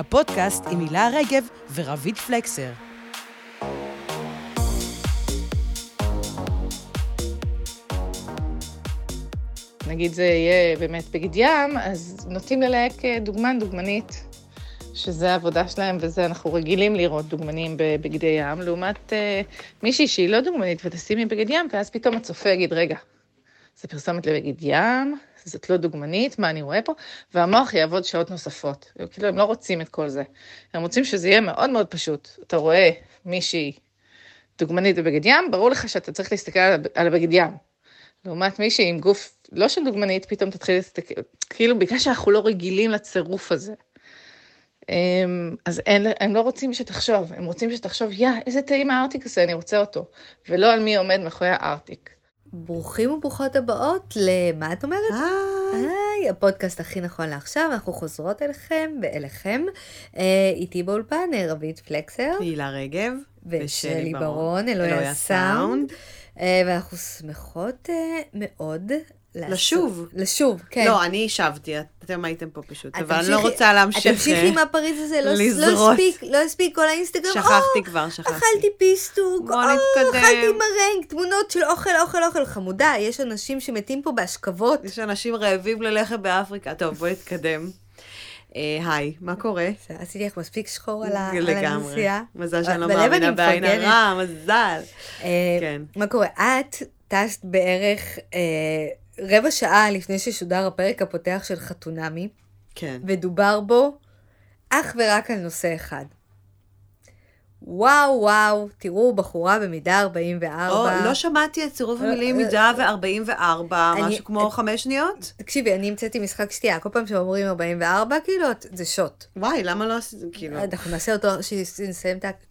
הפודקאסט עם הילה רגב ורביד פלקסר. נגיד זה יהיה באמת בגד ים, אז נוטים ללהק אה, דוגמן, דוגמנית, שזה העבודה שלהם, וזה אנחנו רגילים לראות דוגמנים בבגדי ים, לעומת אה, מישהי שהיא לא דוגמנית ותשימי בגד ים, ואז פתאום הצופה יגיד, רגע, זה פרסומת לבגד ים, זאת לא דוגמנית, מה אני רואה פה? והמוח יעבוד שעות נוספות. כאילו, הם לא רוצים את כל זה. הם רוצים שזה יהיה מאוד מאוד פשוט. אתה רואה מישהי דוגמנית בבגד ים, ברור לך שאתה צריך להסתכל על הבגד ים. לעומת מישהי עם גוף לא של דוגמנית, פתאום תתחיל להסתכל, כאילו, בגלל שאנחנו לא רגילים לצירוף הזה. אמ, אז אין, הם לא רוצים שתחשוב, הם רוצים שתחשוב, יא, איזה טעים הארטיק הזה, אני רוצה אותו, ולא על מי עומד מאחורי הארטיק. ברוכים וברוכות הבאות למה את אומרת? היי. הפודקאסט הכי נכון לעכשיו, אנחנו חוזרות אליכם ואליכם. אה, איתי באולפן אה, רבית פלקסר. הילה רגב. ושלי ברון, אלוהי הסאונד. אה, ואנחנו שמחות מאוד לשוב. לשוב, כן. לא, אני השבתי, אתם הייתם פה פשוט, אבל אני לא רוצה להמשיך... את תמשיכי עם הפריז הזה, לא, לא הספיק, לא הספיק כל האינסטגרם. שכחתי כבר, שכחתי. אכלתי פיסטוק. אכלתי מרנג, תמונות של אוכל, אוכל, אוכל. חמודה, יש אנשים שמתים פה בהשכבות. יש אנשים רעבים ללחם באפריקה. טוב, בואי נתקדם. היי, מה קורה? עשיתי לך מספיק שחור על הנסיעה. מזל שאני לא מאמינה בעין הרע, מזל. כן. מה קורה? את טסת בערך... רבע שעה לפני ששודר הפרק הפותח של חתונמי, כן. ודובר בו אך ורק על נושא אחד. וואו, וואו, תראו, בחורה במידה 44. או, לא שמעתי את צירוף המילים אה, מידה ו-44, משהו כמו חמש שניות? תקשיבי, אני המצאתי משחק שתייה, כל פעם שאומרים 44, כאילו, זה שוט. וואי, למה לא עשיתי, כאילו... אנחנו נעשה אותו,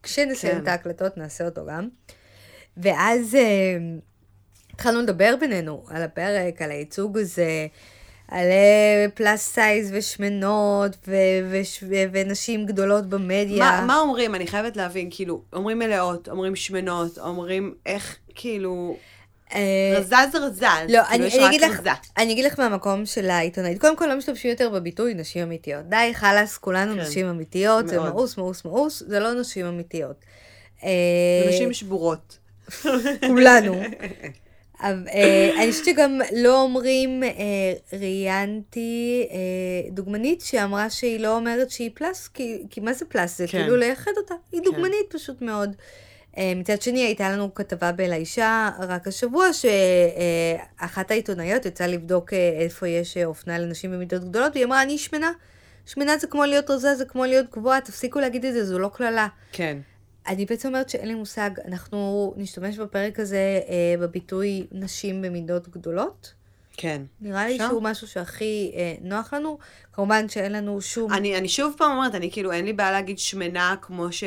כשנסיים את כן. ההקלטות, נעשה אותו גם. ואז... אה, התחלנו לדבר בינינו על הפרק, על הייצוג הזה, על plus size ושמנות ו- ו- ו- ונשים גדולות במדיה. מה, מה אומרים? אני חייבת להבין, כאילו, אומרים מלאות, אומרים שמנות, אומרים איך, כאילו... אה, רזה זה רזה, לא, כאילו אני, אני, אגיד לך, אני אגיד לך מהמקום של העיתונאית. קודם כל, לא משתמשים יותר בביטוי נשים אמיתיות. די, חלאס, כולנו כן. נשים אמיתיות, מאוד. זה מאוס, מאוס, מאוס, זה לא נשים אמיתיות. אה, נשים שבורות. כולנו. אה, אני חושבת שגם לא אומרים, אה, ראיינתי אה, דוגמנית שאמרה שהיא לא אומרת שהיא פלאס, כי, כי מה זה פלאס? זה כן. כאילו לייחד אותה. היא כן. דוגמנית כן. פשוט מאוד. מצד שני, הייתה לנו כתבה באלישה רק השבוע, שאחת העיתונאיות יצאה לבדוק איפה יש אופנה לנשים במידות גדולות, והיא אמרה, אני שמנה. שמנה זה כמו להיות רזה, זה כמו להיות גבוהה, תפסיקו להגיד את זה, זו לא קללה. כן. אני בעצם אומרת שאין לי מושג, אנחנו נשתמש בפרק הזה אה, בביטוי נשים במידות גדולות. כן. נראה לי שהוא משהו שהכי אה, נוח לנו. כמובן שאין לנו שום... אני, אני שוב פעם אומרת, אני כאילו, אין לי בעיה להגיד שמנה כמו ש...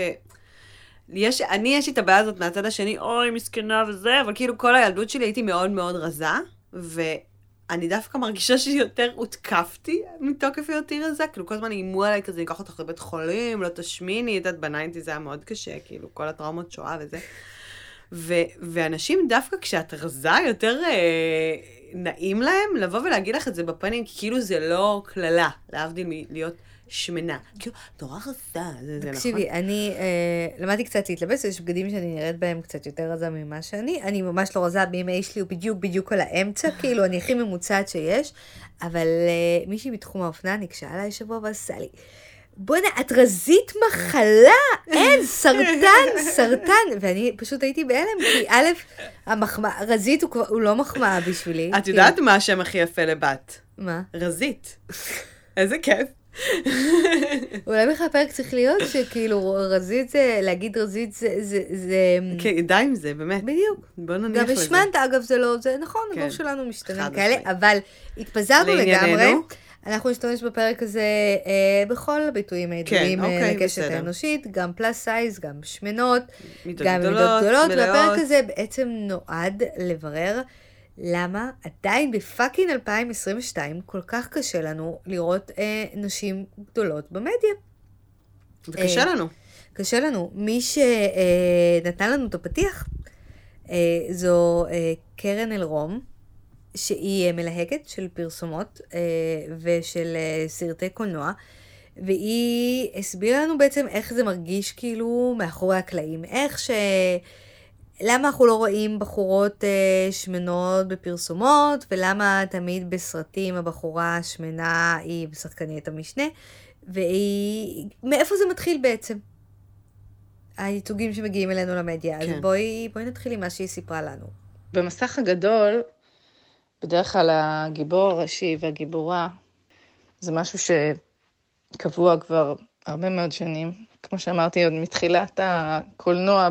יש, אני, יש לי את הבעיה הזאת מהצד השני, אוי, מסכנה וזה, אבל כאילו כל הילדות שלי הייתי מאוד מאוד רזה, ו... אני דווקא מרגישה שיותר הותקפתי מתוקף היותי רזה, כאילו כל הזמן איימו עליי כזה, אני אקח אותך לבית חולים, לא תשמיני, את יודעת, בניינטי זה היה מאוד קשה, כאילו כל הטראומות שואה וזה. ו- ואנשים דווקא כשאת רזה יותר אה, נעים להם לבוא ולהגיד לך את זה בפנים, כאילו זה לא קללה, להבדיל מלהיות שמנה. כאילו, נורא רזה, זה, זה נכון. תקשיבי, אני אה, למדתי קצת להתלבש, יש בגדים שאני נראית בהם קצת יותר רזה ממה שאני. אני ממש לא רזה, בימי שלי הוא בדיוק בדיוק על האמצע, כאילו, אני הכי ממוצעת שיש. אבל אה, מישהי בתחום האופנה ניגשה עליי שבוע ועשה לי. בואנה, את רזית מחלה, אין, סרטן, סרטן. ואני פשוט הייתי בהלם, כי א', המחמאה, רזית הוא, כבר, הוא לא מחמאה בשבילי. את יודעת מה השם הכי יפה לבת? מה? רזית. איזה כיף. אולי בכלל הפרק צריך להיות שכאילו רזית זה, להגיד רזית זה... זה, זה... כן, די עם זה, באמת. בדיוק. בוא נניח לזה. גם השמנת, אגב, זה לא, זה נכון, כן. הגוף שלנו משתנה כאלה, אבל התפזרנו לגמרי. אנחנו נשתמש בפרק הזה אה, בכל הביטויים הידועים כן, אוקיי, לקשת האנושית, גם plus size, גם שמנות, גם מידות גדולות, והפרק הזה בעצם נועד לברר למה עדיין ב fucking 2022 כל כך קשה לנו לראות אה, נשים גדולות במדיה. וקשה אה, לנו. קשה לנו. מי שנתן אה, לנו את הפתיח אה, זו אה, קרן אלרום, שהיא אה, מלהקת של פרסומות אה, ושל אה, סרטי קולנוע. והיא הסבירה לנו בעצם איך זה מרגיש כאילו מאחורי הקלעים. איך ש... למה אנחנו לא רואים בחורות אה, שמנות בפרסומות, ולמה תמיד בסרטים הבחורה השמנה היא בשחקנית המשנה, והיא... מאיפה זה מתחיל בעצם? הייצוגים שמגיעים אלינו למדיה. כן. אז בואי, בואי נתחיל עם מה שהיא סיפרה לנו. במסך הגדול, בדרך כלל הגיבור הראשי והגיבורה, זה משהו שקבוע כבר הרבה מאוד שנים. כמו שאמרתי, עוד מתחילת הקולנוע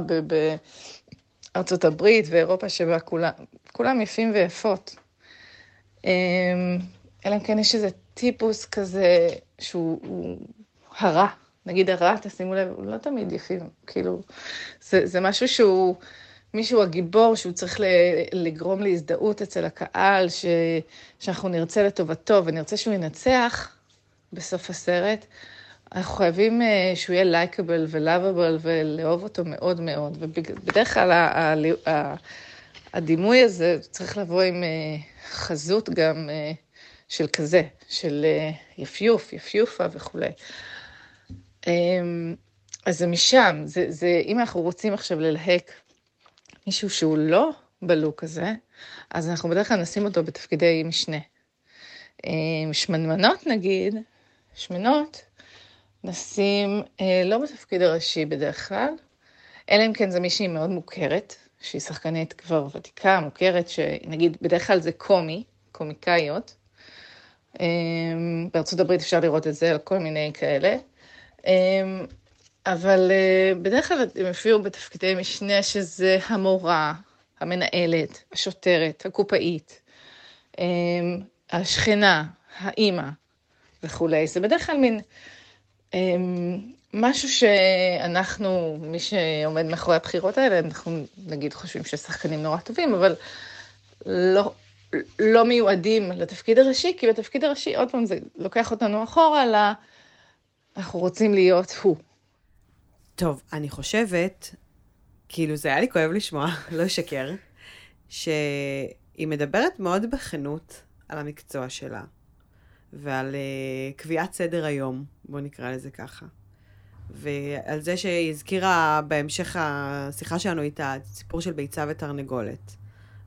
בארצות הברית ואירופה, שבה כולם, כולם יפים ויפות. אמ, אלא אם כן יש איזה טיפוס כזה שהוא הרע. נגיד הרע, תשימו לב, הוא לא תמיד יפים, כאילו, זה, זה משהו שהוא, מישהו הגיבור, שהוא צריך לגרום להזדהות אצל הקהל, ש, שאנחנו נרצה לטובתו ונרצה שהוא ינצח בסוף הסרט. אנחנו חייבים אה, שהוא יהיה לייקבל ולאביבל ולאהוב אותו מאוד מאוד. ובדרך כלל הדימוי הזה צריך לבוא עם אה, חזות גם אה, של כזה, של יפיוף, יפיופה וכולי. אמ, אז זה משם, זה, זה, אם אנחנו רוצים עכשיו ללהק מישהו שהוא לא בלוק הזה, אז אנחנו בדרך כלל נשים אותו בתפקידי משנה. אמ, שמנמנות נגיד, שמנות, נשים אה, לא בתפקיד הראשי בדרך כלל, אלא אם כן זו מישהי מאוד מוכרת, שהיא שחקנית כבר ותיקה, מוכרת, שנגיד בדרך כלל זה קומי, קומיקאיות. אמ, בארצות הברית אפשר לראות את זה על כל מיני כאלה. אמ, אבל אה, בדרך כלל הם הופיעו בתפקידי משנה שזה המורה, המנהלת, השוטרת, הקופאית, אמ, השכנה, האימא וכולי. זה בדרך כלל מין משהו שאנחנו, מי שעומד מאחורי הבחירות האלה, אנחנו נגיד חושבים ששחקנים נורא טובים, אבל לא, לא מיועדים לתפקיד הראשי, כי בתפקיד הראשי, עוד פעם, זה לוקח אותנו אחורה ל... אנחנו רוצים להיות הוא. טוב, אני חושבת, כאילו זה היה לי כואב לשמוע, לא אשקר, שהיא מדברת מאוד בכנות על המקצוע שלה, ועל uh, קביעת סדר היום, בוא נקרא לזה ככה. ועל זה שהיא הזכירה בהמשך השיחה שלנו איתה, את הסיפור של ביצה ותרנגולת.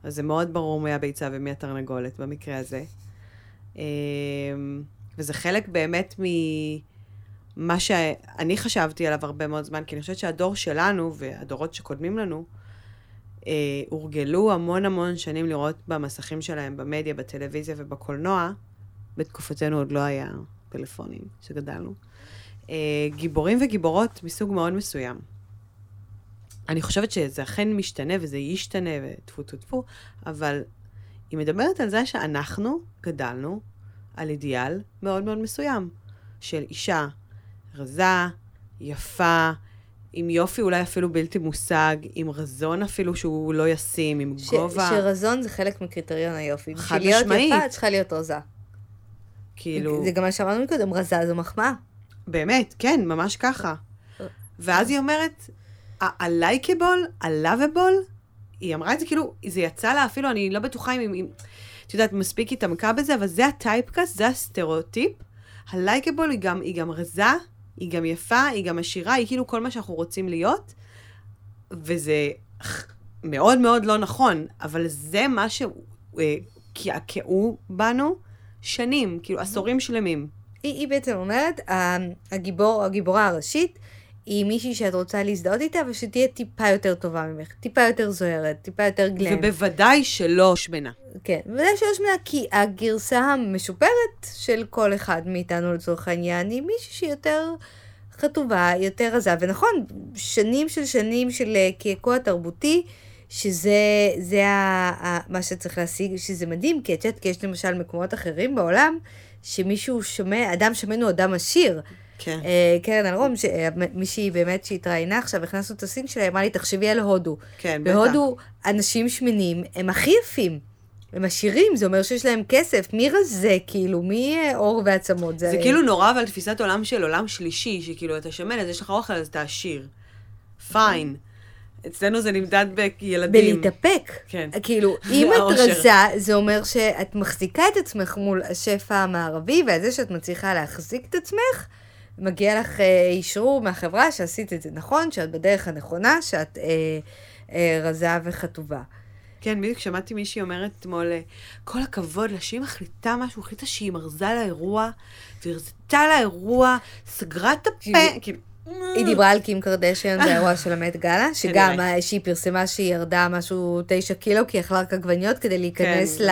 אז זה מאוד ברור מי הביצה ומי התרנגולת במקרה הזה. Um, וזה חלק באמת מ... מה שאני חשבתי עליו הרבה מאוד זמן, כי אני חושבת שהדור שלנו והדורות שקודמים לנו, אה, הורגלו המון המון שנים לראות במסכים שלהם, במדיה, בטלוויזיה ובקולנוע, בתקופתנו עוד לא היה פלאפונים שגדלנו, אה, גיבורים וגיבורות מסוג מאוד מסוים. אני חושבת שזה אכן משתנה וזה ישתנה וטפו טפו טפו, אבל היא מדברת על זה שאנחנו גדלנו על אידיאל מאוד מאוד מסוים של אישה רזה, יפה, עם יופי אולי אפילו בלתי מושג, עם רזון אפילו שהוא לא ישים, עם ש- גובה. שרזון זה חלק מקריטריון היופי. חד משמעית. בשביל להיות יפה, את צריכה להיות רזה. כאילו... זה גם מה שאמרנו קודם, רזה זו מחמאה. באמת, כן, ממש ככה. ואז היא אומרת, ה-likeable, ה-lovable, היא אמרה את זה כאילו, זה יצא לה אפילו, אני לא בטוחה אם, את יודעת, מספיק התעמקה בזה, אבל זה הטייפקאסט, זה הסטריאוטיפ. ה-likeable היא גם, היא גם רזה, היא גם יפה, היא גם עשירה, היא כאילו כל מה שאנחנו רוצים להיות, וזה מאוד מאוד לא נכון, אבל זה מה שקעקעו אה, בנו שנים, כאילו עשורים שלמים. היא, היא בעצם אומרת, הגיבור, הגיבורה הראשית, היא מישהי שאת רוצה להזדהות איתה, ושתהיה טיפה יותר טובה ממך, טיפה יותר זוהרת, טיפה יותר גלם. ובוודאי שלא שמנה. כן, בוודאי שלא שמנה, כי הגרסה המשופרת של כל אחד מאיתנו לצורך העניין, היא מישהי שיותר חטובה, יותר רזה. ונכון, שנים של שנים של אה, קעקוע תרבותי, שזה זה ה, ה, מה שצריך להשיג, שזה מדהים, כי את יודעת, כי יש למשל מקומות אחרים בעולם, שמישהו שומע, אדם שמן הוא אדם עשיר. כן. אה, קרן אלרום, אה, מישהי באמת שהתראיינה עכשיו, הכנסנו את הסין שלה, אמרה לי, תחשבי על הודו. כן, בטח. בהודו אנשים שמנים הם הכי יפים. הם עשירים, זה אומר שיש להם כסף. מי רזה, כאילו? מי אה, עור ועצמות? זה, זה כאילו נורא, אבל תפיסת עולם של עולם שלישי, שכאילו, אתה שמן, אז יש לך אוכל, אז אתה עשיר. פיין. אצלנו זה נמדד בילדים. בלהתאפק. כן. כאילו, אם את רזה, זה אומר שאת מחזיקה את עצמך מול השפע המערבי, ועל זה שאת מצליחה להחזיק את עצמך, מגיע לך אה, אישור מהחברה שעשית את זה נכון, שאת בדרך הנכונה, שאת אה, אה, רזה וחטובה. כן, בדיוק שמעתי מישהי אומרת אתמול, אה, כל הכבוד לה שהיא מחליטה משהו, החליטה שהיא מרזה לאירוע, והרזתה לאירוע, סגרה את הפה, כאילו- כאילו... היא דיברה על קים קרדשן באירוע של המט גאלה, שגם שהיא פרסמה שהיא ירדה משהו תשע קילו, כי היא אכלה רק עגבניות כדי להיכנס כן.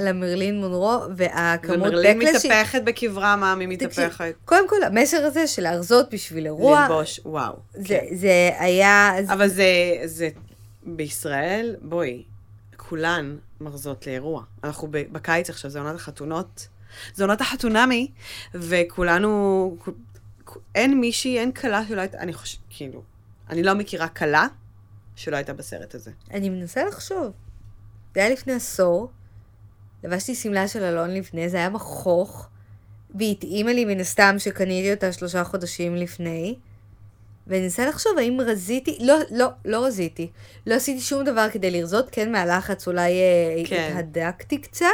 למרלין מונרו, והכמות ומרלין בקלס שהיא... מתהפכת בקברה, מה, מי תקשיב, מתהפכת? קודם כל, המסר הזה של להרזות בשביל אירוע, ללבוש, וואו. זה, כן. היה... אבל זה, בישראל, בואי, כולן מרזות לאירוע. אנחנו בקיץ עכשיו, זה עונת החתונות. זה עונת החתונמי, וכולנו, אין מישהי, אין כלה שלא הייתה, אני חושבת, כאילו, אני לא מכירה כלה שלא הייתה בסרט הזה. אני מנסה לחשוב. זה היה לפני עשור, לבשתי שמלה של אלון לבנה, זה היה מכוך, והיא התאימה לי מן הסתם שקניתי אותה שלושה חודשים לפני. ואני מנסה לחשוב האם רזיתי, לא, לא, לא רזיתי. לא עשיתי שום דבר כדי לרזות, כן מהלחץ אולי אה, כן. התהדקתי קצת,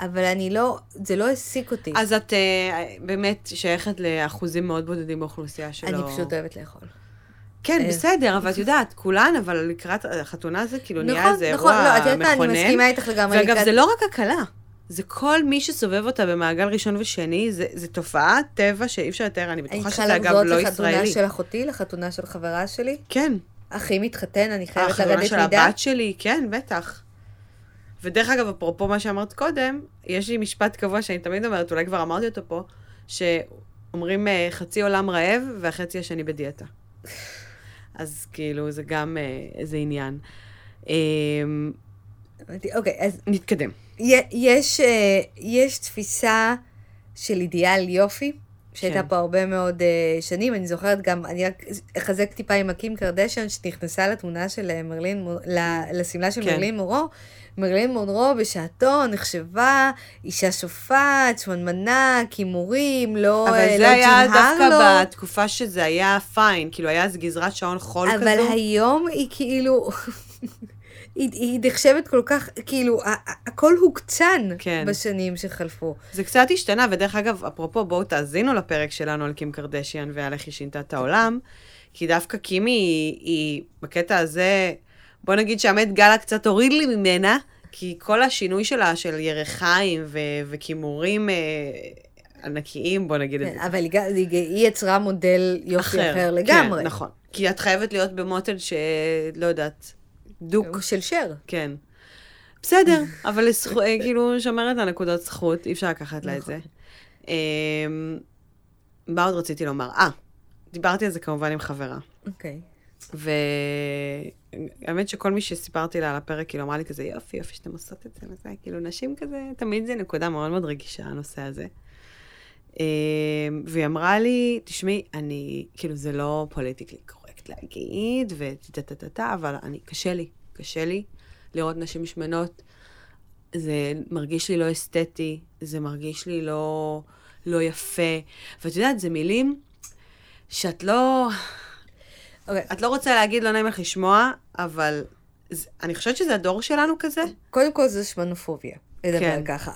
אבל אני לא, זה לא העסיק אותי. אז את אה, באמת שייכת לאחוזים מאוד בודדים באוכלוסייה שלו. אני פשוט אוהבת לאכול. כן, אה. בסדר, אבל את יודעת, כולן, אבל לקראת החתונה זה כאילו נהיה נכון, איזה נכון, אירוע לא, את יודעת אני מכונן. מסכימה איתך לגמרי. ואגב, זה לא רק הכלה, זה כל מי שסובב אותה במעגל ראשון ושני, זה, זה תופעת טבע שאי אפשר לתאר, אני אני בטוחה צריכה שזה אגב לא לחתונה ישראלי. של אחותי, לחתונה של חברה שלי. כן, אחי מתחתן, אני חייבת החתונה לרדת של מידה. הבת שלי, כן, בטח. ודרך אגב, אפרופו מה שאמרת קודם, יש לי משפט קבוע שאני תמיד אומרת, אולי כבר אמרתי אותו פה, שאומרים אה, חצי עולם רעב והחצי השני בדיאטה. אז כאילו, זה גם אה, איזה עניין. אמרתי, אוקיי, אז נתקדם. יש, אה, יש תפיסה של אידיאל יופי, שהייתה כן. פה הרבה מאוד שנים. אני זוכרת גם, אני רק אחזק טיפה עם הקים קרדשן, שנכנסה לתמונה של מרלין, לשמלה של כן. מרלין מורו. מרלין מונרו בשעתו נחשבה אישה שופעת, שמנמנה, כימורים, לא אבל אה, זה לא היה ג'ינהר לו. דווקא בתקופה שזה היה פיין, כאילו היה אז גזרת שעון חול כזו. אבל היום היא כאילו, היא, היא נחשבת כל כך, כאילו, הכל הוקצן כן. בשנים שחלפו. זה קצת השתנה, ודרך אגב, אפרופו, בואו תאזינו לפרק שלנו על קים קרדשיאן ועל איך היא שינתה את העולם, כי דווקא קים היא, היא בקטע הזה, בוא נגיד שהמת גלה קצת הוריד לי ממנה, כי כל השינוי שלה, של ירחיים ו- וכימורים אה, ענקיים, בוא נגיד את זה. כן, אבל היא, היא, יצרה מודל יופי אחר, לגמרי. כן, נכון. כי את חייבת להיות במוטל שלא יודעת, דוק. של שר. כן. בסדר, אבל לזכו- אה, כאילו שומרת על נקודות זכות, אי אפשר לקחת לה את זה. אמ, מה עוד רציתי לומר? אה, דיברתי על זה כמובן עם חברה. אוקיי. והאמת שכל מי שסיפרתי לה על הפרק, כאילו אמרה לי כזה, יופי, יופי שאתם עושות את זה וזה, כאילו נשים כזה, תמיד זה נקודה מאוד מאוד רגישה, הנושא הזה. אמ, והיא אמרה לי, תשמעי, אני, כאילו זה לא פוליטיקלי קורקט להגיד, וטה-טה-טה-טה, אבל אני, קשה לי, קשה לי לראות נשים שמנות. זה מרגיש לי לא אסתטי, זה מרגיש לי לא, לא יפה. ואת יודעת, זה מילים שאת לא... אוקיי. את לא רוצה להגיד, לא נעים לך לשמוע, אבל זה, אני חושבת שזה הדור שלנו כזה. קודם כל זה שמנופוביה. לדבר כן. ככה.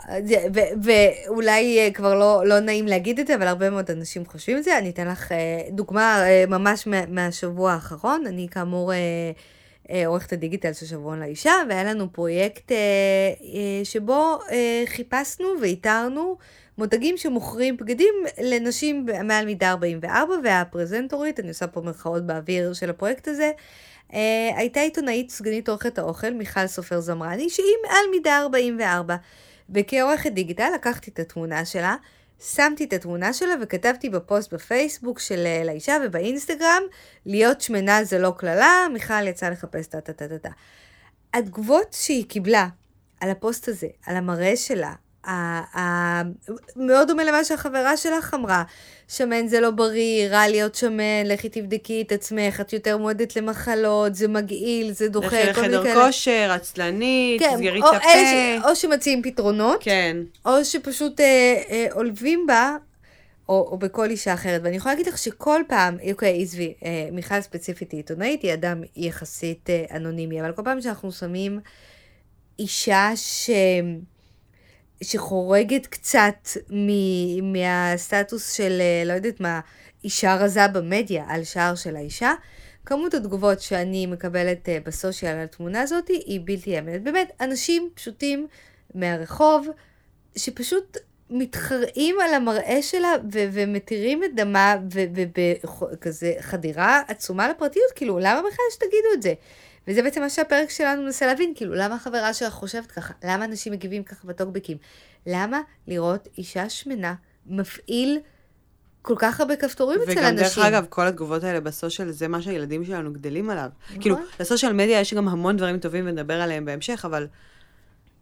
ואולי אה, כבר לא, לא נעים להגיד את זה, אבל הרבה מאוד אנשים חושבים את זה. אני אתן לך אה, דוגמה אה, ממש מה- מהשבוע האחרון. אני כאמור עורכת הדיגיטל של שבועון לאישה, והיה לנו פרויקט שבו חיפשנו ואיתרנו מותגים שמוכרים בגדים לנשים מעל מידה 44, והפרזנטורית, אני עושה פה מירכאות באוויר של הפרויקט הזה, אה, הייתה עיתונאית סגנית עורכת האוכל, מיכל סופר זמרני, שהיא מעל מידה 44. וכעורכת דיגיטל לקחתי את התמונה שלה, שמתי את התמונה שלה וכתבתי בפוסט בפייסבוק של אה, לאישה ובאינסטגרם, להיות שמנה זה לא קללה, מיכל יצאה לחפש טה טה טה טה. התגובות שהיא קיבלה על הפוסט הזה, על המראה שלה, מאוד דומה למה שהחברה שלך אמרה, שמן זה לא בריא, רע להיות שמן, לכי תבדקי את עצמך, את יותר מועדת למחלות, זה מגעיל, זה דוחה, לכי כל מיני לחדר כאלה. כושר, עצלנית, כן, תסגרי את הפה. ש- או שמציעים פתרונות, כן. או שפשוט אה, אה, עולבים בה, או, או בכל אישה אחרת. ואני יכולה להגיד לך שכל פעם, אוקיי, עזבי, אה, מיכל ספציפית היא עיתונאית, היא אדם יחסית אה, אנונימי, אבל כל פעם שאנחנו שמים אישה ש... שחורגת קצת מ- מהסטטוס של, אה, לא יודעת מה, אישה רזה במדיה על שער של האישה. כמות התגובות שאני מקבלת אה, בסושיאל על התמונה הזאת היא בלתי אמת. באמת, אנשים פשוטים מהרחוב, שפשוט מתחרעים על המראה שלה ו- ומתירים את דמה ובכזה חדירה עצומה לפרטיות, כאילו, למה בכלל שתגידו את זה? וזה בעצם מה שהפרק שלנו מנסה להבין, כאילו, למה החברה שלך חושבת ככה? למה אנשים מגיבים ככה בטוקבקים? למה לראות אישה שמנה מפעיל כל כך הרבה כפתורים אצל אנשים? וגם, דרך אגב, כל התגובות האלה בסושיאל, זה מה שהילדים שלנו גדלים עליו. נכון. כאילו, לסושיאל מדיה יש גם המון דברים טובים ונדבר עליהם בהמשך, אבל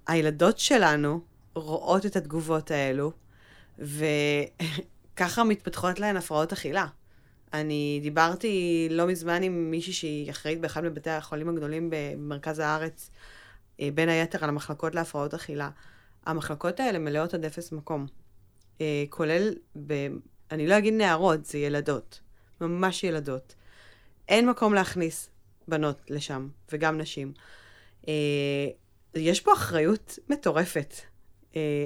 הילדות שלנו רואות את התגובות האלו, וככה מתפתחות להן הפרעות אכילה. אני דיברתי לא מזמן עם מישהי שהיא אחראית באחד מבתי החולים הגדולים במרכז הארץ, אה, בין היתר על המחלקות להפרעות אכילה. המחלקות האלה מלאות עד אפס מקום. אה, כולל, ב... אני לא אגיד נערות, זה ילדות. ממש ילדות. אין מקום להכניס בנות לשם, וגם נשים. אה, יש פה אחריות מטורפת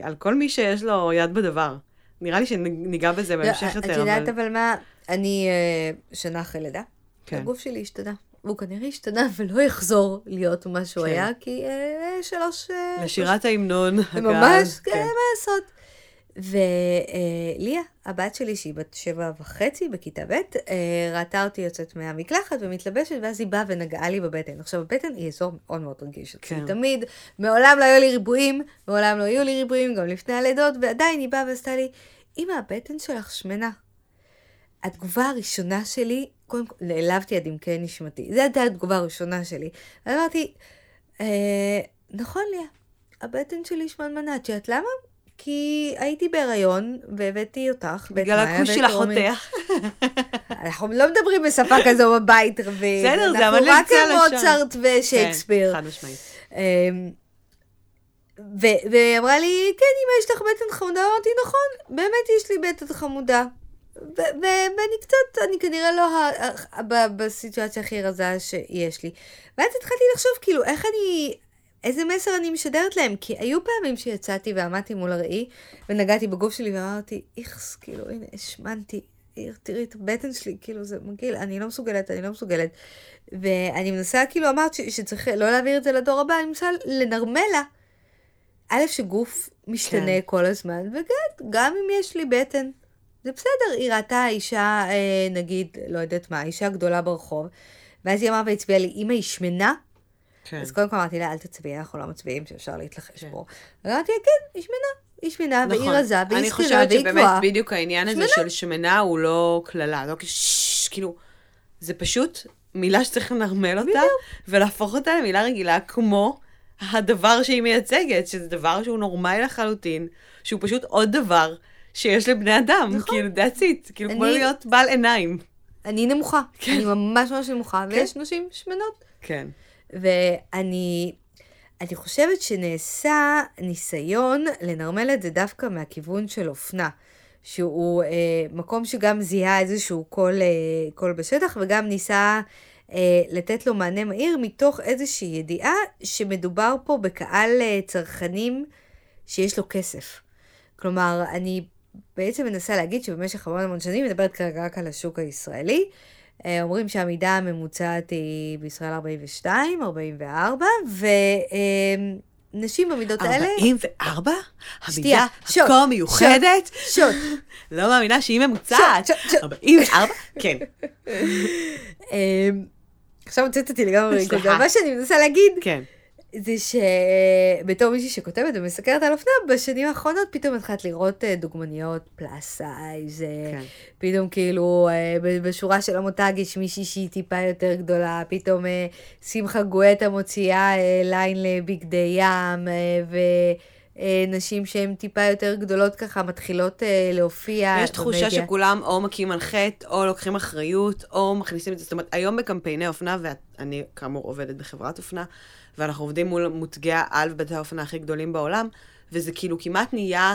על כל מי שיש לו יד בדבר. נראה לי שניגע בזה בהמשך לא, יותר, את יודעת אבל מה, אני אה, שנה אחרי לידה. כן. הגוף שלי השתנה. והוא כנראה השתנה ולא יחזור להיות מה שהוא כן. היה, כי אה, שלוש... אה, לשירת ההמנון, שלוש- הקהל. ממש, כן, מה לעשות. וליה, הבת שלי, שהיא בת שבע וחצי בכיתה ב', אה, ראתה אותי יוצאת מהמקלחת ומתלבשת, ואז היא באה ונגעה לי בבטן. עכשיו, הבטן היא אזור מאוד מאוד רגיש אצלי כן. תמיד. מעולם לא היו לי ריבועים, מעולם לא היו לי ריבועים, גם לפני הלידות, ועדיין היא באה ועשתה לי, אמא, הבטן שלך שמנה. התגובה הראשונה שלי, קודם כל, נעלבתי עד עמקי נשמתי. זו הייתה התגובה הראשונה שלי. ואמרתי, אה, נכון ליה, הבטן שלי שמנמנה. את יודעת למה? כי הייתי בהיריון והבאתי אותך. בגלל מאיה הכוש ואת של רומי. אחותך. אנחנו לא מדברים בשפה כזו בבית, בסדר, זה אנחנו אבל רק יוצא לשון. מוצרט ושייקספיר. כן, חד משמעית. אמ, והיא אמרה לי, כן, אמא, יש לך בטן חמודה? אמרתי, נכון, באמת יש לי בטן חמודה. ואני קצת, אני כנראה לא בסיטואציה הכי רזה שיש לי. ואז התחלתי לחשוב, כאילו, איך אני, איזה מסר אני משדרת להם? כי היו פעמים שיצאתי ועמדתי מול הראי, ונגעתי בגוף שלי ואמרתי, איכס, כאילו, הנה, השמנתי. תראי את הבטן שלי, כאילו, זה מגעיל, אני לא מסוגלת, אני לא מסוגלת. ואני מנסה, כאילו, אמרת ש- שצריך לא להעביר את זה לדור הבא, אני מנסה לנרמל לה. א', שגוף משתנה כן. כל הזמן, וגם, גם אם יש לי בטן, זה בסדר. היא ראתה אישה, אה, נגיד, לא יודעת מה, אישה גדולה ברחוב, ואז היא אמרה והצביעה לי, אמא היא שמנה? כן. אז קודם כל אמרתי לה, אל תצביעי, אנחנו לא מצביעים, שאפשר להתלחש כן. פה. אמרתי כן, היא שמנה. היא שמנה, והיא נכון. רזה, והיא אני זקנה, חושבת והיא שבאמת גבוהה. בדיוק העניין הזה של שמנה הוא לא קללה, לא. כאילו, זה פשוט מילה שצריך לנרמל אותה, ולהפוך אותה למילה רגילה כמו הדבר שהיא מייצגת, שזה דבר שהוא נורמלי לחלוטין, שהוא פשוט עוד דבר שיש לבני אדם, נכון. כאילו, that's it, כאילו, כמו אני- להיות בעל עיניים. אני נמוכה. כן. אני ממש ממש נמוכה, כן. ויש נשים שמנות. כן. ואני אני חושבת שנעשה ניסיון לנרמל את זה דווקא מהכיוון של אופנה, שהוא אה, מקום שגם זיהה איזשהו קול, אה, קול בשטח, וגם ניסה אה, לתת לו מענה מהיר מתוך איזושהי ידיעה שמדובר פה בקהל אה, צרכנים שיש לו כסף. כלומר, אני בעצם מנסה להגיד שבמשך המון המון שנים, מדברת כרגע רק על השוק הישראלי, אה, אומרים שהמידה הממוצעת היא בישראל 42, 44, ונשים במידות האלה... 44? שנייה, המידה הכה מיוחדת? שוט. לא מאמינה שהיא ממוצעת. שוט, שוט, שוט. 44? כן. אמ, עכשיו הוצאת אותי לגמרי. מה שאני מנסה להגיד, כן. זה שבתור מישהי שכותבת ומסקרת על אופנה, בשנים האחרונות פתאום התחלת לראות אה, דוגמניות פלאס סייז, אה, כן. פתאום כאילו אה, בשורה של המותג יש מישהי שהיא טיפה יותר גדולה, פתאום שמחה גואטה מוציאה אה, ליין לבגדי ים, ונשים שהן טיפה יותר גדולות ככה מתחילות להופיע יש תחושה במדיה. שכולם או מכים על חטא, או לוקחים אחריות, או מכניסים את זה. זאת אומרת, היום בקמפייני אופנה, ואני כאמור עובדת בחברת אופנה, ואנחנו עובדים מול מותגי העל ובתי האופנה הכי גדולים בעולם, וזה כאילו כמעט נהיה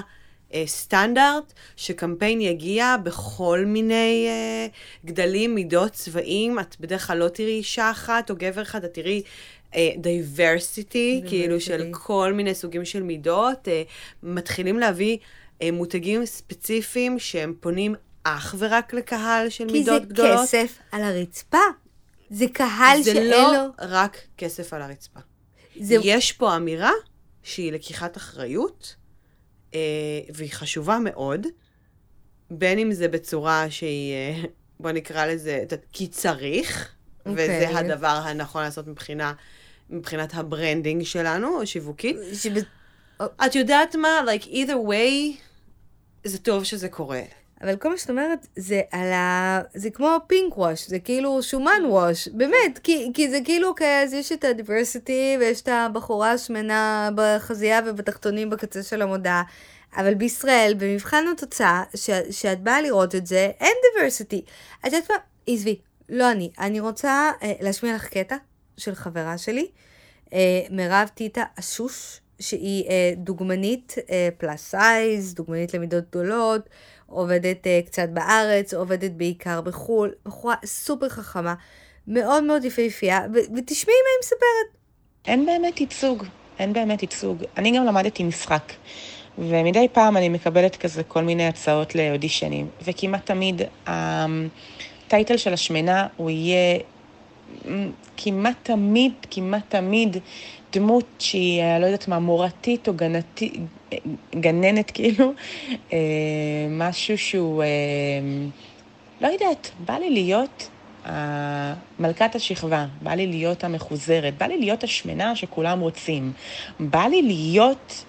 אה, סטנדרט שקמפיין יגיע בכל מיני אה, גדלים, מידות, צבעים. את בדרך כלל לא תראי אישה אחת או גבר אחד, את תראי אה, diversity, כאילו של. כל מיני סוגים של מידות, אה, מתחילים להביא אה, מותגים ספציפיים שהם פונים אך ורק לקהל של כי זה מידות גדולות. כסף על הרצפה. זה קהל זה שאין לא לו... רק כסף על הרצפה. זה... יש פה אמירה שהיא לקיחת אחריות, אה, והיא חשובה מאוד, בין אם זה בצורה שהיא, אה, בוא נקרא לזה, כי צריך, וזה אוקיי. הדבר הנכון לעשות מבחינה, מבחינת ה branding שלנו, השיווקית. שב... את יודעת מה? Like, either way, זה טוב שזה קורה. אבל כל מה שאת אומרת זה על ה... זה כמו pink wash, זה כאילו שומן wash, באמת, כי, כי זה כאילו כזה, יש את ה diversity ויש את הבחורה השמנה בחזייה ובתחתונים בקצה של המודעה, אבל בישראל, במבחן התוצאה, ש, שאת באה לראות את זה, אין diversity. את יודעת מה? עזבי, לא אני. אני רוצה אה, להשמיע לך קטע של חברה שלי, אה, מירב טיטה אשוש, שהיא אה, דוגמנית אה, plus size, דוגמנית למידות גדולות, עובדת אה, קצת בארץ, עובדת בעיקר בחו"ל, בחורה סופר חכמה, מאוד מאוד יפהפייה, ותשמעי מה היא מספרת. אין באמת ייצוג, אין באמת ייצוג. אני גם למדתי משחק, ומדי פעם אני מקבלת כזה כל מיני הצעות לאודישנים, וכמעט תמיד הטייטל של השמנה הוא יהיה כמעט תמיד, כמעט תמיד דמות שהיא, אה, לא יודעת מה, מורתית או גנתי, גננת כאילו, אה, משהו שהוא, אה, לא יודעת, בא לי להיות מלכת השכבה, בא לי להיות המחוזרת, בא לי להיות השמנה שכולם רוצים, בא לי להיות...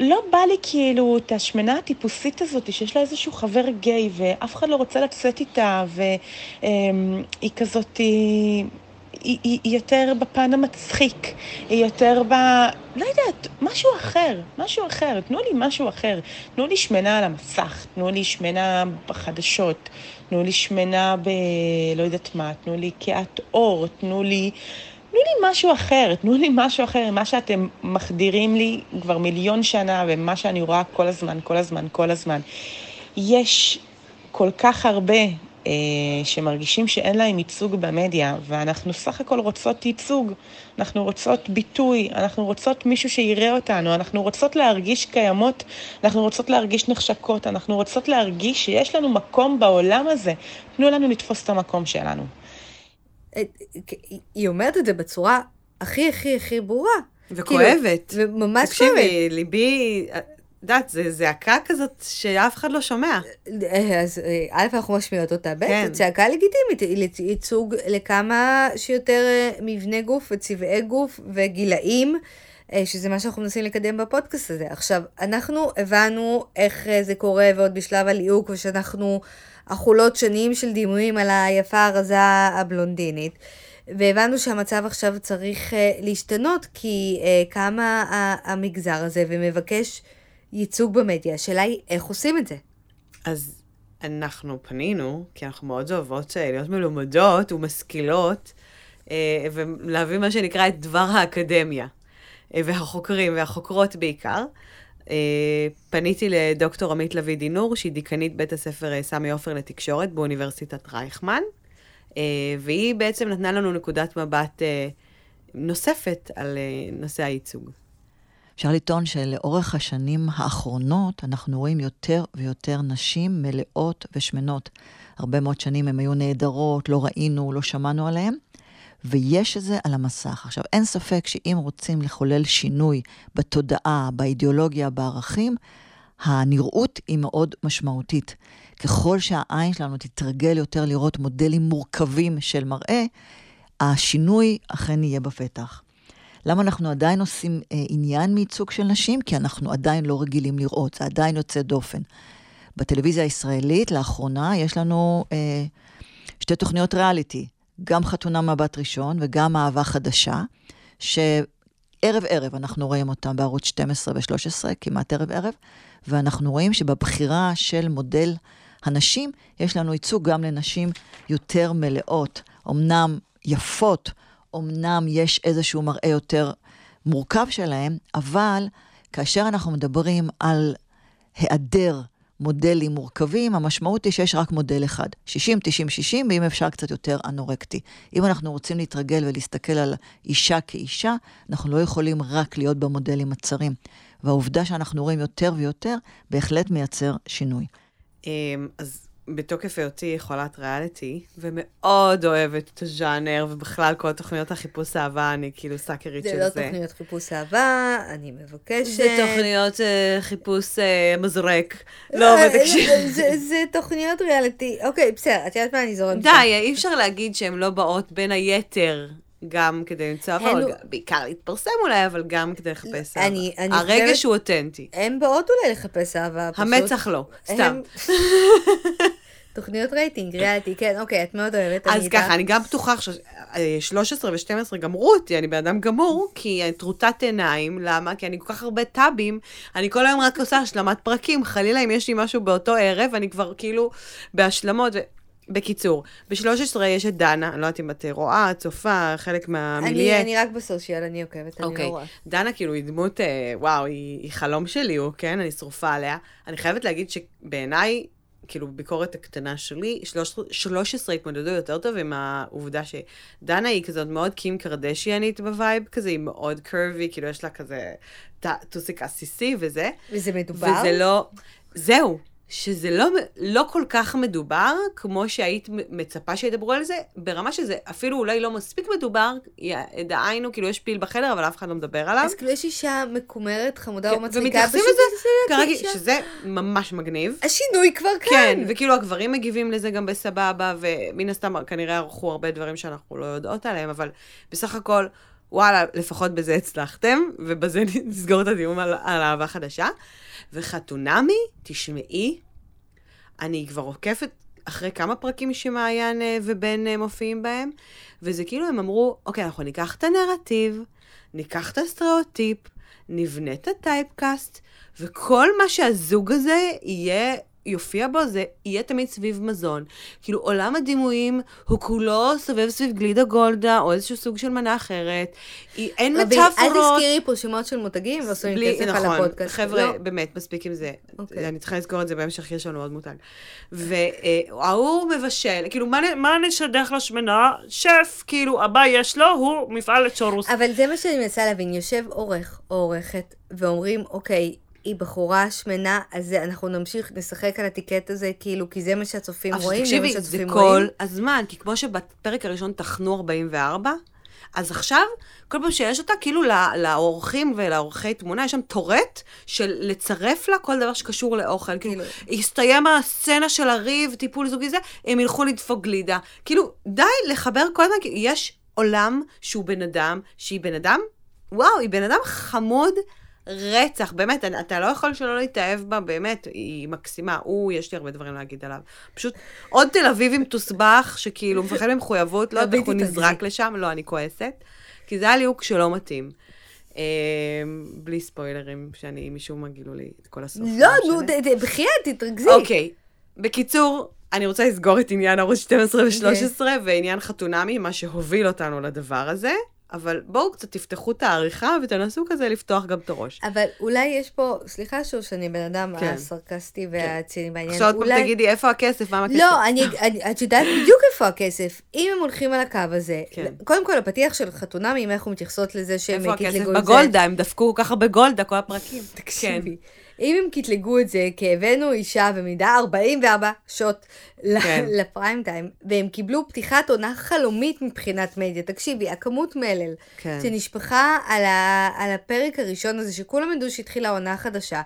לא בא לי כאילו את השמנה הטיפוסית הזאת שיש לה איזשהו חבר גיי ואף אחד לא רוצה לצאת איתה והיא כזאת, היא, היא, היא יותר בפן המצחיק, היא יותר ב... לא יודעת, משהו אחר, משהו אחר, תנו לי משהו אחר. תנו לי שמנה על המסך, תנו לי שמנה בחדשות, תנו לי שמנה ב... לא יודעת מה, תנו לי קהת אור, תנו לי... תנו לי משהו אחר, תנו לי משהו אחר, מה שאתם מחדירים לי כבר מיליון שנה ומה שאני רואה כל הזמן, כל הזמן, כל הזמן. יש כל כך הרבה שמרגישים שאין להם ייצוג במדיה, ואנחנו סך הכל רוצות ייצוג, אנחנו רוצות ביטוי, אנחנו רוצות מישהו שיראה אותנו, אנחנו רוצות להרגיש קיימות, אנחנו רוצות להרגיש נחשקות, אנחנו רוצות להרגיש שיש לנו מקום בעולם הזה. תנו לנו לתפוס את המקום שלנו. אה, היא אומרת את זה בצורה הכי הכי הכי ברורה. וכואבת. כאילו, וממש כואבת. תקשיבי, ליבי, יודעת, זה זעקה כזאת שאף אחד לא שומע. אה, אז אה, א', אנחנו משמיעות אותה, ב', כן. צעקה לגיטימית, ייצוג לכמה שיותר אה, מבנה גוף וצבעי גוף וגילאים, אה, שזה מה שאנחנו מנסים לקדם בפודקאסט הזה. עכשיו, אנחנו הבנו איך אה, זה קורה ועוד בשלב הליהוק, ושאנחנו אכולות שנים של דימויים על היפה הרזה הבלונדינית. והבנו שהמצב עכשיו צריך אה, להשתנות, כי אה, קמה המגזר הזה ומבקש ייצוג במדיה. השאלה היא, איך עושים את זה? אז אנחנו פנינו, כי אנחנו מאוד אוהבות אה, להיות מלומדות ומשכילות, אה, ולהביא מה שנקרא את דבר האקדמיה, אה, והחוקרים והחוקרות בעיקר. פניתי לדוקטור עמית לביא דינור, שהיא דיקנית בית הספר סמי עופר לתקשורת באוניברסיטת רייכמן, והיא בעצם נתנה לנו נקודת מבט נוספת על נושא הייצוג. אפשר לטעון שלאורך השנים האחרונות אנחנו רואים יותר ויותר נשים מלאות ושמנות. הרבה מאוד שנים הן היו נהדרות, לא ראינו, לא שמענו עליהן, ויש את זה על המסך. עכשיו, אין ספק שאם רוצים לחולל שינוי בתודעה, באידיאולוגיה, בערכים, הנראות היא מאוד משמעותית. ככל שהעין שלנו תתרגל יותר לראות מודלים מורכבים של מראה, השינוי אכן יהיה בפתח. למה אנחנו עדיין עושים אה, עניין מייצוג של נשים? כי אנחנו עדיין לא רגילים לראות, זה עדיין יוצא דופן. בטלוויזיה הישראלית, לאחרונה, יש לנו אה, שתי תוכניות ריאליטי, גם חתונה מבט ראשון וגם אהבה חדשה, שערב-ערב אנחנו רואים אותם בערוץ 12 ו-13, כמעט ערב-ערב, ואנחנו רואים שבבחירה של מודל הנשים, יש לנו ייצוג גם לנשים יותר מלאות, אמנם יפות, אמנם יש איזשהו מראה יותר מורכב שלהם, אבל כאשר אנחנו מדברים על היעדר מודלים מורכבים, המשמעות היא שיש רק מודל אחד. 60, 90, 60, ואם אפשר קצת יותר אנורקטי. אם אנחנו רוצים להתרגל ולהסתכל על אישה כאישה, אנחנו לא יכולים רק להיות במודלים הצרים. והעובדה שאנחנו רואים יותר ויותר, בהחלט מייצר שינוי. אמ, אז בתוקף היותי חולת ריאליטי, ומאוד אוהבת את הז'אנר, ובכלל כל תוכניות החיפוש אהבה, אני כאילו סאקרית של זה זה. לא תוכניות חיפוש אהבה, אני מבקשת. זה תוכניות אה, חיפוש אה, מזרק. לא, אה, אבל תקשיב. זה- זה- זה תוכניות ריאליטי. אוקיי, בסדר, את יודעת מה, אני זורמת. די, אי אפשר להגיד שהן לא באות בין היתר. גם כדי למצוא אבל גם- בעיקר להתפרסם אולי, אבל גם כדי לחפש אהבה. אני- אני הרגש חושבת- הוא אותנטי. הן באות אולי לחפש אהבה, פשוט. המצח לא, סתם. הם- תוכניות רייטינג, ריאליטי, כן, אוקיי, את מאוד אוהבת. אז. ככה, אני גם בטוחה ש-13 ו-12 גמרו אותי, אני בן אדם גמור, כי אני טרוטת עיניים, למה? כי אני כל כך הרבה טאבים, אני כל היום רק עושה השלמת פרקים, חלילה אם יש לי משהו באותו ערב, אני כבר כאילו בהשלמות. ו... בקיצור, ב-13 יש את דנה, אני לא יודעת אם את רואה, צופה, חלק מהמיליה. אני אני רק ב social, אני עוקבת, אני אוקיי, לא רואה. דנה כאילו היא דמות, אה, וואו, היא, היא חלום שלי, הוא, כן? אני שרופה עליה. אני חייבת להגיד שבעיניי, כאילו, ביקורת הקטנה שלי, 13, 13 התמודדו יותר טוב עם העובדה שדנה היא כזאת מאוד קים קרדשיאנית ב vibe כזה, היא מאוד curvy, כאילו יש לה כזה טוסיק עסיסי וזה. וזה מדובר? וזה לא, זהו, שזה לא, לא כל כך מדובר, כמו שהיית מצפה שידברו על זה, ברמה שזה אפילו אולי לא מספיק מדובר, דהיינו, כאילו יש פיל בחדר, אבל אף אחד לא מדבר עליו. אז כאילו יש אישה מקומרת, חמודה כן, ומצחיקה, ומתייחסים לזה כרגיל, אישה. שזה ממש מגניב. השינוי כבר כאן. כן, וכאילו הגברים מגיבים לזה גם בסבבה, ומן הסתם כנראה ערכו הרבה דברים שאנחנו לא יודעות עליהם, אבל בסך הכל, וואלה, לפחות בזה הצלחתם, ובזה נסגור את הדיון על, על אהבה חדשה. וחתונמי, תשמעי, אני כבר עוקפת אחרי כמה פרקים שמעיין אה, ובן אה, מופיעים בהם, וזה כאילו הם אמרו, אוקיי, אנחנו ניקח את הנרטיב, ניקח את הסטריאוטיפ, נבנה את הטייפקאסט, וכל מה שהזוג הזה יהיה, יופיע בו, זה יהיה תמיד סביב מזון. כאילו, עולם הדימויים הוא כולו סובב סביב גלידה גולדה, או איזשהו סוג של מנה אחרת. היא- אין רבי, מטאפורות. אל תזכירי פה שמות של מותגים, שמים בלי, כסף נכון, על הפודקאסט. חבר'ה, לא. באמת, מספיק עם זה. אוקיי. אני צריכה לזכור את זה בהמשך, יש לנו עוד מותג. וההוא מבשל, כאילו, מה, מה נשדך לשמנה? שף, כאילו, הבא יש לו, הוא מפעל לצ'ורוס. אבל זה מה שאני מנסה להבין, יושב עורך או עורכת, ואומרים, אוקיי, היא בחורה שמנה, אז אנחנו נמשיך לשחק על הטיקט הזה, כאילו, כי זה מה שהצופים רואים, זה מה תקשיבי, זה שהצופים כל רואים. הזמן, כי כמו שבפרק הראשון טחנו 44, אז עכשיו, כל פעם שיש אותה, כאילו לאורחים ולעורכי תמונה, יש שם טורט של לצרף לה כל דבר שקשור לאוכל. כאילו, הסתיים הסצנה של הריב, טיפול זוגי זה, הם ילכו לדפוק גלידה. כאילו, די לחבר כל הזמן, יש עולם שהוא בן אדם, שהיא בן אדם, וואו, היא בן אדם חמוד. רצח, באמת, אתה לא יכול שלא להתאהב בה, באמת, היא מקסימה. הוא, יש לי הרבה דברים להגיד עליו. פשוט עוד תל אביב עם תוסבך, שכאילו מפחד ממחויבות, לא יודעת איך הוא נזרק לשם, לא, אני כועסת. כי זה היה ליהוק שלא מתאים. אה, בלי ספוילרים, שאני, משום מה גילו לי את כל הסוף. לא, לא נו, בחייאת, תתרכזי. אוקיי. בקיצור, אני רוצה לסגור את עניין ערוץ 12 אוקיי. ו-13 ועניין חתונמי, מה שהוביל אותנו לדבר הזה, אבל בואו קצת תפתחו את העריכה ותנסו כזה לפתוח גם את הראש. אבל אולי יש פה, סליחה שוב שאני בן אדם כן. הסרקסטי והציני בעניין. עכשיו עוד פעם אולי- תגידי, איפה הכסף? מה הכסף? לא, אני, אני, את יודעת בדיוק איפה הכסף. אם הם הולכים על הקו הזה, כן. קודם כל הפתיח של חתונמי, אם אנחנו מתייחסות לזה שהם איפה הכסף? בגולדה, הם דפקו ככה בגולדה כל הפרקים. כן. אם הם קטלגו את זה כהבאנו אישה במידה 44 שוט ל- כן. לפריים טיים, והם קיבלו פתיחת עונה חלומית מבחינת מדיה. תקשיבי, הכמות מלל כן. שנשפכה על, ה, על הפרק הראשון הזה, שכולם ידעו שהתחילה עונה חדשה.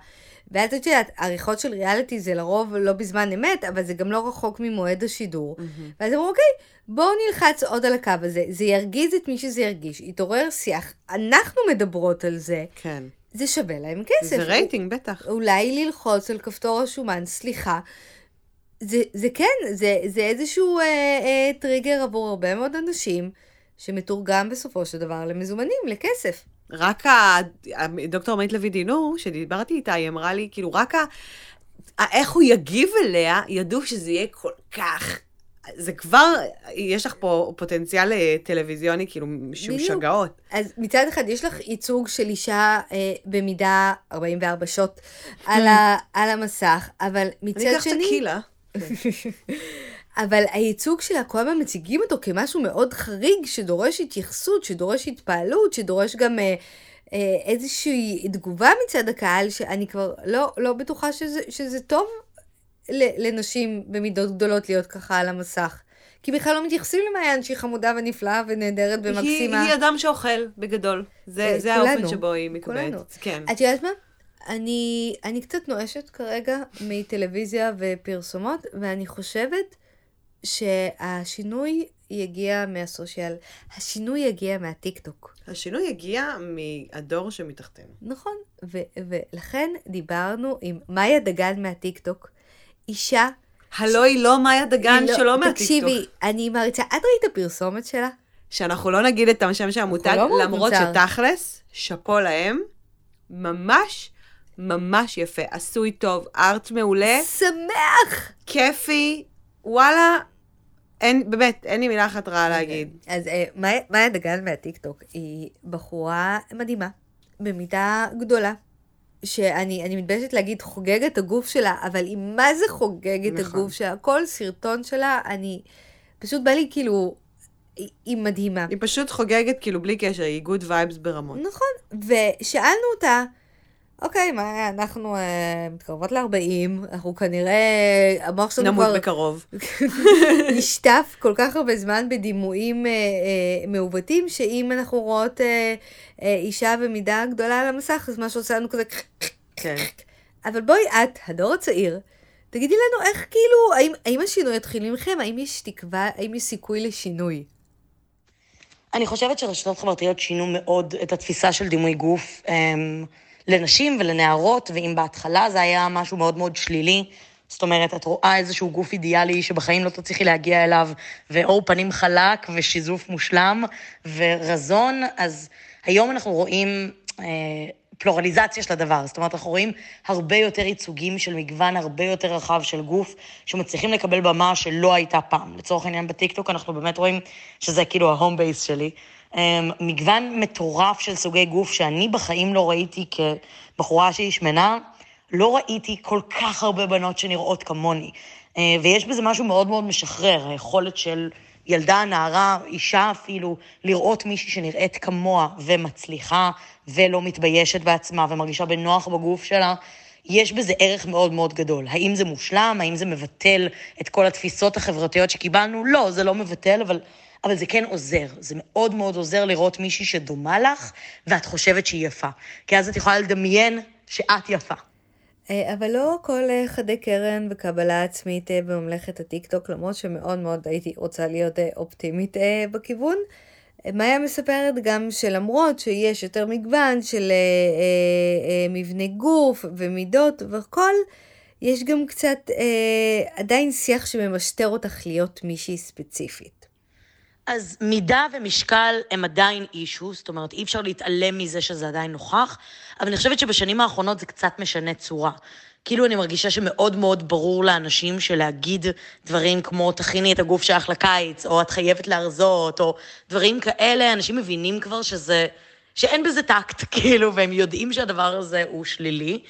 ואת יודעת, עריכות של ריאליטי זה לרוב לא בזמן אמת, אבל זה גם לא רחוק ממועד השידור. ואז אמרו, אוקיי, בואו נלחץ עוד על הקו הזה, זה ירגיז את מי שזה ירגיש, יתעורר שיח, אנחנו מדברות על זה, כן. זה שווה להם כסף. זה רייטינג, בטח. אולי ללחוץ על כפתור השומן, סליחה. זה, זה כן, זה, זה איזשהו אה, אה, טריגר עבור הרבה מאוד אנשים, שמתורגם בסופו של דבר למזומנים, לכסף. רק ה... דוקטור עמית לוי דינור, שדיברתי איתה, היא אמרה לי, כאילו, רק ה... ה- איך הוא יגיב אליה, ידעו שזה יהיה כל כך זה כבר, יש לך פה פוטנציאל אה, טלוויזיוני, כאילו, שהוא בדיוק. שגעות. אז מצד אחד יש לך ייצוג של אישה אה, במידה 44 שוט על, ה, על המסך, אבל אני מצד אקח שני... טקילה. אבל הייצוג שלה, כל הזמן מציגים אותו כמשהו מאוד חריג, שדורש התייחסות, שדורש התפעלות, שדורש גם אה, אה, איזושהי תגובה מצד הקהל, שאני כבר לא, לא בטוחה שזה, שזה טוב לנשים במידות גדולות להיות ככה על המסך. כי בכלל לא מתייחסים למעיין שהיא חמודה ונפלאה ונהדרת היא, ומקסימה. היא אדם שאוכל, בגדול. זה, אה, זה כולנו, האופן שבו היא כולנו. מקבלת. כן. את יודעת מה? אני, אני קצת נואשת כרגע מטלוויזיה ופרסומות, ואני חושבת שהשינוי יגיע מהסושיאל. השינוי יגיע מהטיקטוק. השינוי הגיע מהדור שמתחתנו. נכון, ולכן דיברנו עם מאיה דגן מהטיקטוק, אישה... הלא היא לא מאיה דגן לא- שלא מהטיקטוק. תקשיבי, אני מעריצה, את ראית הפרסומת שלה? שאנחנו לא נגיד את השם של המותג, לא למרות מוצר. שתכלס, שאפו להם, ממש ממש יפה, עשוי טוב, ארט מעולה, שמח! כיפי, וואלה, אין, באמת, אין לי מילה אחת רעה להגיד. אז אה, מאיה דגן מהטיקטוק היא בחורה מדהימה, במידה גדולה. שאני אני מתביישת להגיד חוגגת את הגוף שלה, אבל היא מה זה חוגגת את נכון. הגוף שלה? כל סרטון שלה, אני... פשוט בא לי כאילו... היא מדהימה. היא פשוט חוגגת, כאילו, בלי קשר, היא good vibes ברמות. נכון, ושאלנו אותה, אוקיי, מה, אנחנו אה, מתקרבות ל-40, אנחנו כנראה, המוח שלנו נמות כבר בקרוב. נשטף כל כך הרבה זמן בדימויים אה, אה, מעוותים, שאם אנחנו רואות אה, אה, אישה במידה גדולה על המסך, אז מה שעושה לנו כזה... כן. אבל בואי את, הדור הצעיר, תגידי לנו איך כאילו, האם, האם השינוי יתחיל ממכם? האם יש תקווה, האם יש סיכוי לשינוי? אני חושבת שרשתות חברתיות שינו מאוד את התפיסה של דימוי גוף אמ, לנשים ולנערות, ואם בהתחלה זה היה משהו מאוד מאוד שלילי, זאת אומרת, את רואה איזשהו גוף אידיאלי שבחיים לא תצליחי להגיע אליו, ועור פנים חלק ושיזוף מושלם ורזון, אז היום אנחנו רואים אה, פלורליזציה של הדבר. זאת אומרת, אנחנו רואים הרבה יותר ייצוגים של מגוון הרבה יותר רחב של גוף, שמצליחים לקבל במה שלא הייתה פעם. לצורך העניין בטיקטוק אנחנו באמת רואים שזה כאילו ה home base שלי. אמ, מגוון מטורף של סוגי גוף שאני בחיים לא ראיתי כבחורה שהיא שמנה, לא ראיתי כל כך הרבה בנות שנראות כמוני. אה, ויש בזה משהו מאוד מאוד משחרר, היכולת של ילדה, נערה, אישה אפילו, לראות מישהי שנראית כמוה ומצליחה ולא מתביישת בעצמה ומרגישה בנוח בגוף שלה. יש בזה ערך מאוד מאוד גדול. האם זה מושלם? האם זה מבטל את כל התפיסות החברתיות שקיבלנו? לא, זה לא מבטל, אבל, אבל זה כן עוזר. זה מאוד מאוד עוזר לראות מישהי שדומה לך, ואת חושבת שהיא יפה. כי אז את יכולה לדמיין שאת יפה. אה, אבל לא כל אה, חדי קרן וקבלה עצמית אה, בממלכת הטיקטוק, למרות שמאוד מאוד הייתי רוצה להיות אופטימית בכיוון. מאיה מספרת גם שלמרות שיש יותר מגוון של מבנה גוף ומידות והכל, יש גם קצת עדיין שיח שממשטר אותך להיות מישהי ספציפית. אז מידה ומשקל הם עדיין אישו, זאת אומרת, אי אפשר להתעלם מזה שזה עדיין נוכח, אבל אני חושבת שבשנים האחרונות זה קצת משנה צורה. כאילו אני מרגישה שמאוד מאוד ברור לאנשים שלהגיד דברים כמו תכיני את הגוף שלך לקיץ, או את חייבת להרזות, או דברים כאלה, אנשים מבינים כבר שזה, שאין בזה טקט, כאילו, והם יודעים שהדבר הזה הוא שלילי,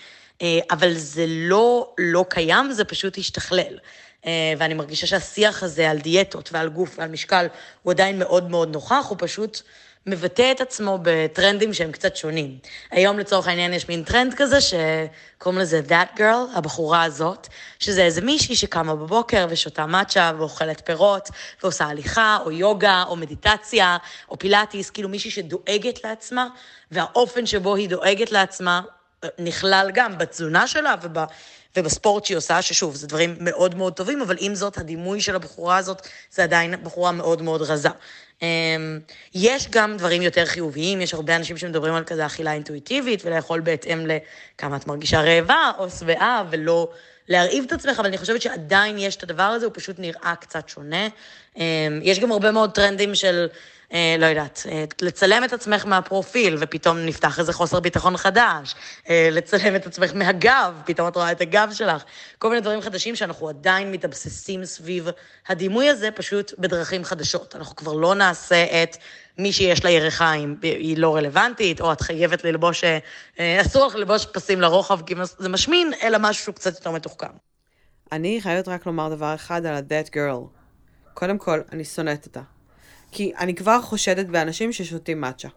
אה, אבל זה לא לא קיים, זה פשוט השתכלל. אה, ואני מרגישה שהשיח הזה על דיאטות ועל גוף ועל משקל הוא עדיין מאוד מאוד נוכח, הוא פשוט מבטא את עצמו בטרנדים שהם קצת שונים. היום לצורך העניין יש מין טרנד כזה שקוראים לזה That Girl, הבחורה הזאת, שזה איזה מישהי שקמה בבוקר ושותה מאצ'ה ואוכלת פירות ועושה הליכה או יוגה או מדיטציה או פילאטיס, כאילו מישהי שדואגת לעצמה, והאופן שבו היא דואגת לעצמה אה, נכלל גם בתזונה שלה וב... ובספורט שהיא עושה, ששוב, זה דברים מאוד מאוד טובים, אבל עם זאת, הדימוי של הבחורה הזאת, זה עדיין בחורה מאוד מאוד רזה. אמ, יש גם דברים יותר חיוביים, יש הרבה אנשים שמדברים על כזה אכילה אינטואיטיבית, ולאכול בהתאם לכמה את מרגישה רעבה או שבעה, ולא להרעיב את עצמך, אבל אני חושבת שעדיין יש את הדבר הזה, הוא פשוט נראה קצת שונה. אמ, יש גם הרבה מאוד טרנדים של אה, לא יודעת, אה, לצלם את עצמך מהפרופיל, ופתאום נפתח איזה חוסר ביטחון חדש, אה, לצלם את עצמך מהגב, פתאום את רואה את הגב שלך, כל מיני דברים חדשים שאנחנו עדיין מתאבססים סביב הדימוי הזה, פשוט בדרכים חדשות. אנחנו כבר לא נעשה את מי שיש לה ירחיים, היא לא רלוונטית, או את חייבת ללבוש, אה, אסור לך ללבוש פסים לרוחב כי זה משמין, אלא משהו קצת יותר מתוחכם. אני חייבת רק לומר דבר אחד על ה-That Girl. קודם כל, אני שונאת אותה. כי אני כבר חושדת באנשים ששותים מאצ'ה.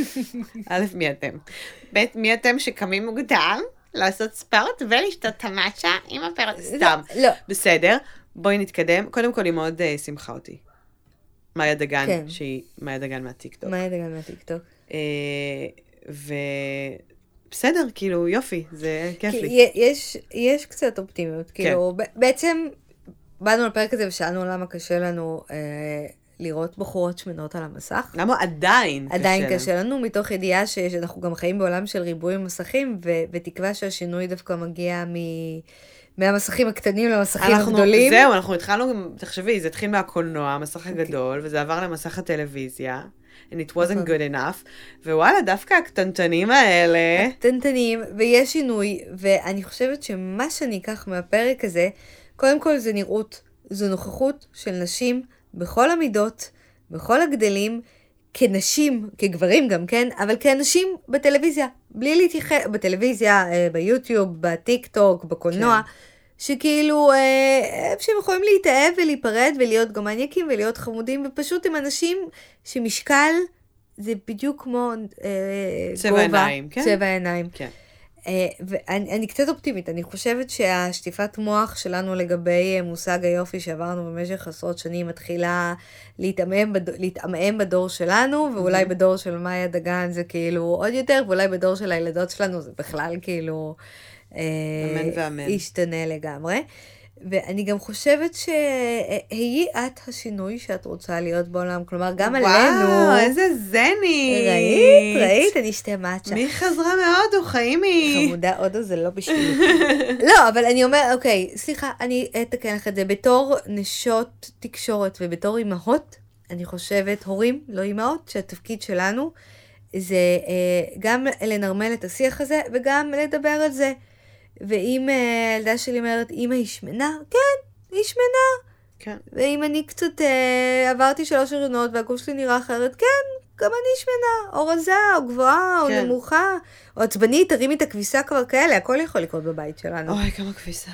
א', מי אתם? ב', מי אתם שקמים מוקדם לעשות ספורט ולשתות את המאצ'ה עם הפרק? סתם. לא. בסדר, בואי נתקדם. קודם כל, היא מאוד uh, שימחה אותי. מאיה דגן, כן. שהיא מאיה דגן מהטיקטוק. מה ידע גם מהטיקטוק? אה, ובסדר, כאילו, יופי, זה כיף כי לי. יש, יש קצת אופטימיות, כאילו, ב- בעצם באנו לפרק הזה ושאלנו למה קשה לנו אה, לראות בחורות שמנות על המסך. למה עדיין קשה עדיין לנו? קשה לנו, מתוך ידיעה ש- שאנחנו גם חיים בעולם של ריבוי מסכים, ו- ותקווה שהשינוי דווקא מגיע מ- מהמסכים הקטנים למסכים אנחנו, הגדולים. זהו, אנחנו התחלנו תחשבי, זה התחיל מהקולנוע, המסך אוקיי. הגדול, וזה עבר למסך הטלוויזיה, and it wasn't נכון. good enough, ווואלה, דווקא הקטנטנים האלה, קטנטנים, ויש שינוי, ואני חושבת שמה שאני אקח מהפרק הזה, קודם כל זה נראות, זו נוכחות של נשים בכל המידות, בכל הגדלים, כנשים, כגברים גם, כן? אבל כאנשים בטלוויזיה, בלי להתייחס, בטלוויזיה, אה, ביוטיוב, בטיק טוק, בקולנוע. כן. שכאילו, אה, שהם יכולים להתאהב ולהיפרד ולהיות גם מניאקים ולהיות חמודים, ופשוט הם אנשים שמשקל זה בדיוק כמו אה, צבע גובה, עיניים, כן. צבע עיניים. כן. אה, ואני אני קצת אופטימית, אני חושבת שהשטיפת מוח שלנו לגבי אה, מושג היופי שעברנו במשך עשרות שנים מתחילה להתעמעם, בד... להתעמעם בדור שלנו, ואולי בדור של מאיה דגן זה כאילו עוד יותר, ואולי בדור של הילדות שלנו זה בכלל כאילו... אה, אמן ואמן. ישתנה לגמרי. ואני גם חושבת שהיא את השינוי שאת רוצה להיות בעולם, כלומר גם עלינו... וואו, איזה זנית. ראית? ראית? אני אשתה מאצ'ה. מי חזרה מהודו, חיימי? חמודה, הודו זה לא בשבילי. לא, אבל אני אומר, אוקיי, סליחה, אני אתקן לך את זה. בתור נשות תקשורת ובתור אימהות, אני חושבת, הורים, לא אימהות, שהתפקיד שלנו זה אה, גם לנרמל את השיח הזה וגם לדבר על זה. ואם אה, הילדה שלי אומרת, אמא היא שמנה, כן, היא שמנה. כן. ואם אני קצת אה, עברתי שלוש הריונות והגוף שלי נראה אחרת, כן, גם אני שמנה, או רזה, או גבוהה, או כן. נמוכה, או עצבנית, תרימי את הכביסה כבר כאלה, הכל יכול לקרות בבית שלנו. אוי, כמה כביסה.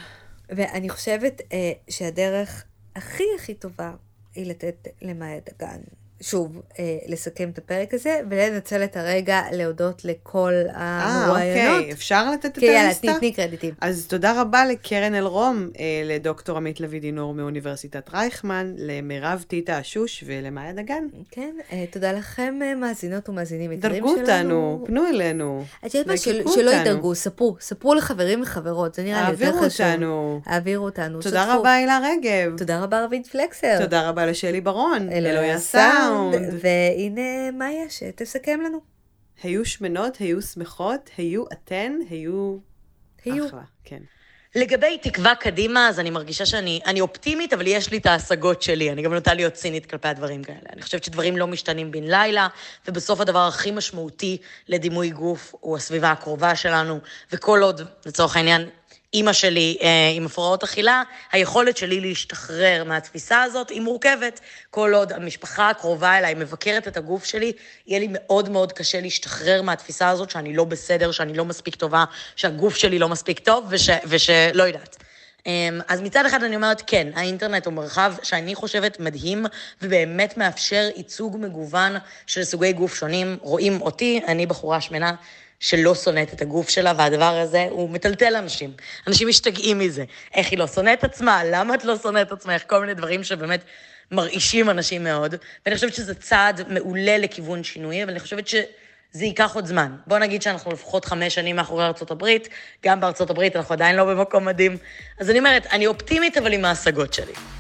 ואני חושבת אה, שהדרך הכי הכי טובה היא לתת למאיה דגן, שוב, אה, לסכם את הפרק הזה, ולנצל את הרגע להודות לכל אה, המרואיינות. אוקיי, אפשר לתת את כן, יאללה, הליסטה? תני קרדיטים. אז תודה רבה לקרן אלרום, אה, לדוקטור עמית לוי דינור מאוניברסיטת רייכמן, למירב טיטה אשוש ולמאיה דגן. כן, אה, תודה לכם, אה, מאזינות ומאזינים יקרים דרגו שלנו. אותנו, פנו אלינו. את יודעת מה, של, שלא. ידרגו, ספרו, ספרו לחברים וחברות, זה נראה לי יותר העבירו חשוב. אותנו. העבירו אותנו, תודה שתפו. רבה, הילה רגב. תודה רבה רביד פלקסר. תודה רבה לשלי ברון. אלוהי הסאונד. והנה מאיה שתסכם לנו. היו שמנות, היו שמחות, היו אתן, היו... היו. אחלה, כן. לגבי תקווה קדימה, אז אני מרגישה שאני אני אופטימית, אבל יש לי את ההשגות שלי. אני גם נוטה להיות צינית כלפי הדברים כאלה. אני חושבת שדברים לא משתנים בן לילה, ובסוף הדבר הכי משמעותי לדימוי גוף הוא הסביבה הקרובה שלנו, וכל עוד, לצורך העניין, אימא שלי אה, עם הפרעות אכילה, היכולת שלי להשתחרר מהתפיסה הזאת היא מורכבת. כל עוד המשפחה הקרובה אליי מבקרת את הגוף שלי, יהיה לי מאוד מאוד קשה להשתחרר מהתפיסה הזאת שאני לא בסדר, שאני לא מספיק טובה, שהגוף שלי לא מספיק טוב, וש... ושלא יודעת. אמ, אז מצד אחד אני אומרת, כן, האינטרנט הוא מרחב שאני חושבת מדהים, ובאמת מאפשר ייצוג מגוון של סוגי גוף שונים. רואים אותי, אני בחורה שמנה. שלא שונאת את הגוף שלה, והדבר הזה הוא מטלטל אנשים. אנשים משתגעים מזה. איך היא לא שונאת עצמה, למה את לא שונאת עצמך, כל מיני דברים שבאמת מרעישים אנשים מאוד. ואני חושבת שזה צעד מעולה לכיוון שינוי, אבל אני חושבת שזה ייקח עוד זמן. בוא נגיד שאנחנו לפחות חמש שנים מאחורי הברית, גם הברית אנחנו עדיין לא במקום מדהים. אז אני אומרת, אני אופטימית, אבל עם ההשגות שלי.